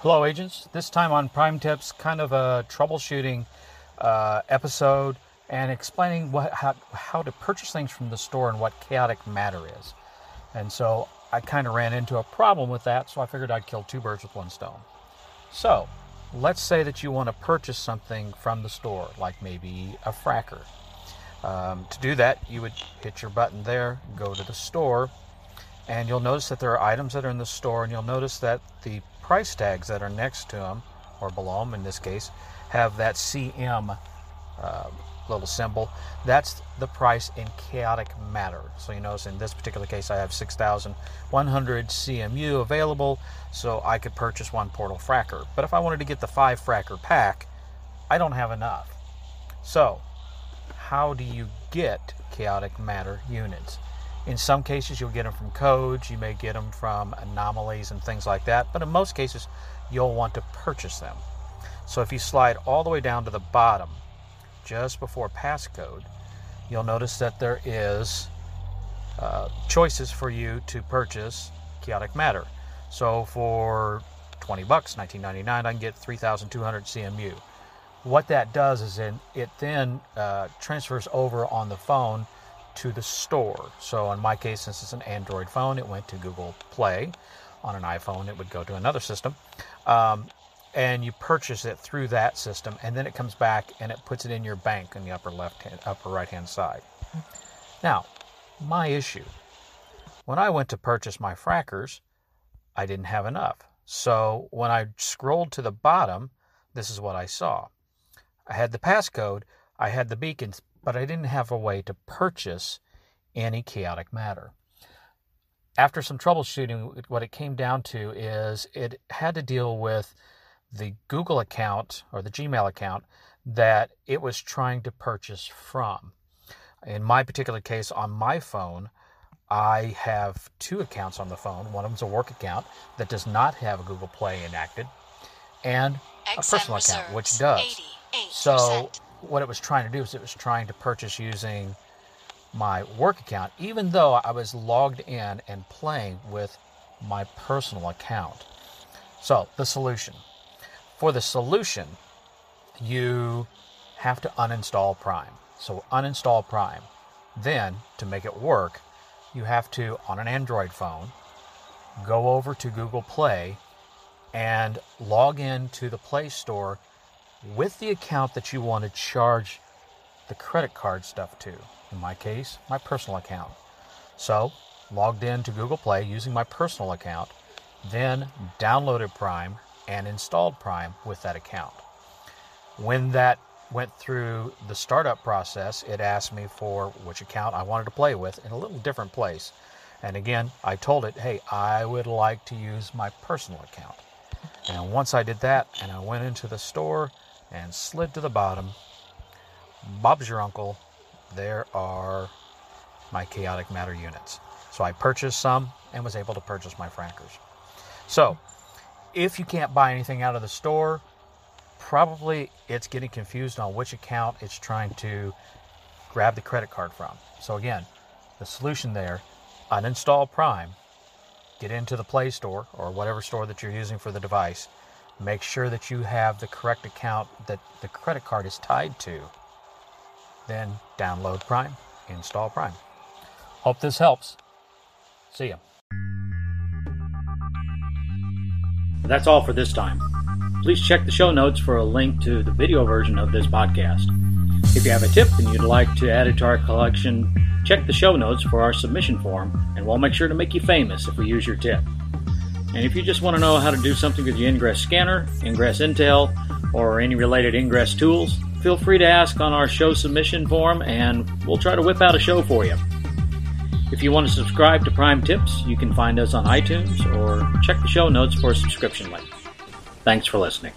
Hello, agents. This time on Prime Tips, kind of a troubleshooting uh, episode and explaining what, how, how to purchase things from the store and what chaotic matter is. And so I kind of ran into a problem with that, so I figured I'd kill two birds with one stone. So let's say that you want to purchase something from the store, like maybe a fracker. Um, to do that, you would hit your button there, go to the store, and you'll notice that there are items that are in the store, and you'll notice that the price tags that are next to them, or below them in this case, have that CM uh, little symbol. That's the price in chaotic matter. So you notice in this particular case, I have 6,100 CMU available, so I could purchase one portal fracker. But if I wanted to get the five fracker pack, I don't have enough. So, how do you get chaotic matter units? In some cases, you'll get them from codes, you may get them from anomalies and things like that, but in most cases, you'll want to purchase them. So if you slide all the way down to the bottom, just before passcode, you'll notice that there is uh, choices for you to purchase chaotic matter. So for 20 bucks, 19.99, I can get 3,200 CMU. What that does is in, it then uh, transfers over on the phone to the store. So in my case, since it's an Android phone, it went to Google Play. On an iPhone, it would go to another system. Um, and you purchase it through that system, and then it comes back and it puts it in your bank in the upper left hand, upper right hand side. Now, my issue. When I went to purchase my frackers, I didn't have enough. So when I scrolled to the bottom, this is what I saw. I had the passcode, I had the beacons, but I didn't have a way to purchase any chaotic matter. After some troubleshooting, what it came down to is it had to deal with the Google account or the Gmail account that it was trying to purchase from. In my particular case, on my phone, I have two accounts on the phone. One of them's a work account that does not have a Google Play enacted, and a personal account, which does. So what it was trying to do is it was trying to purchase using my work account, even though I was logged in and playing with my personal account. So, the solution. For the solution, you have to uninstall Prime. So, uninstall Prime. Then, to make it work, you have to, on an Android phone, go over to Google Play and log in to the Play Store with the account that you want to charge the credit card stuff to. In my case, my personal account. So, logged in to Google Play using my personal account, then downloaded Prime and installed Prime with that account. When that went through the startup process, it asked me for which account I wanted to play with in a little different place. And again, I told it, hey, I would like to use my personal account. And once I did that and I went into the store and slid to the bottom. Bob's your uncle. There are my chaotic matter units. So I purchased some and was able to purchase my frackers. So if you can't buy anything out of the store, probably it's getting confused on which account it's trying to grab the credit card from. So again, the solution there, uninstall Prime, get into the Play Store or whatever store that you're using for the device, Make sure that you have the correct account that the credit card is tied to. Then download Prime, install Prime. Hope this helps. See ya. That's all for this time. Please check the show notes for a link to the video version of this podcast. If you have a tip and you'd like to add it to our collection, check the show notes for our submission form, and we'll make sure to make you famous if we use your tip. And if you just want to know how to do something with your Ingress scanner, Ingress Intel, or any related Ingress tools, feel free to ask on our show submission form and we'll try to whip out a show for you. If you want to subscribe to Prime Tips, you can find us on iTunes or check the show notes for a subscription link. Thanks for listening.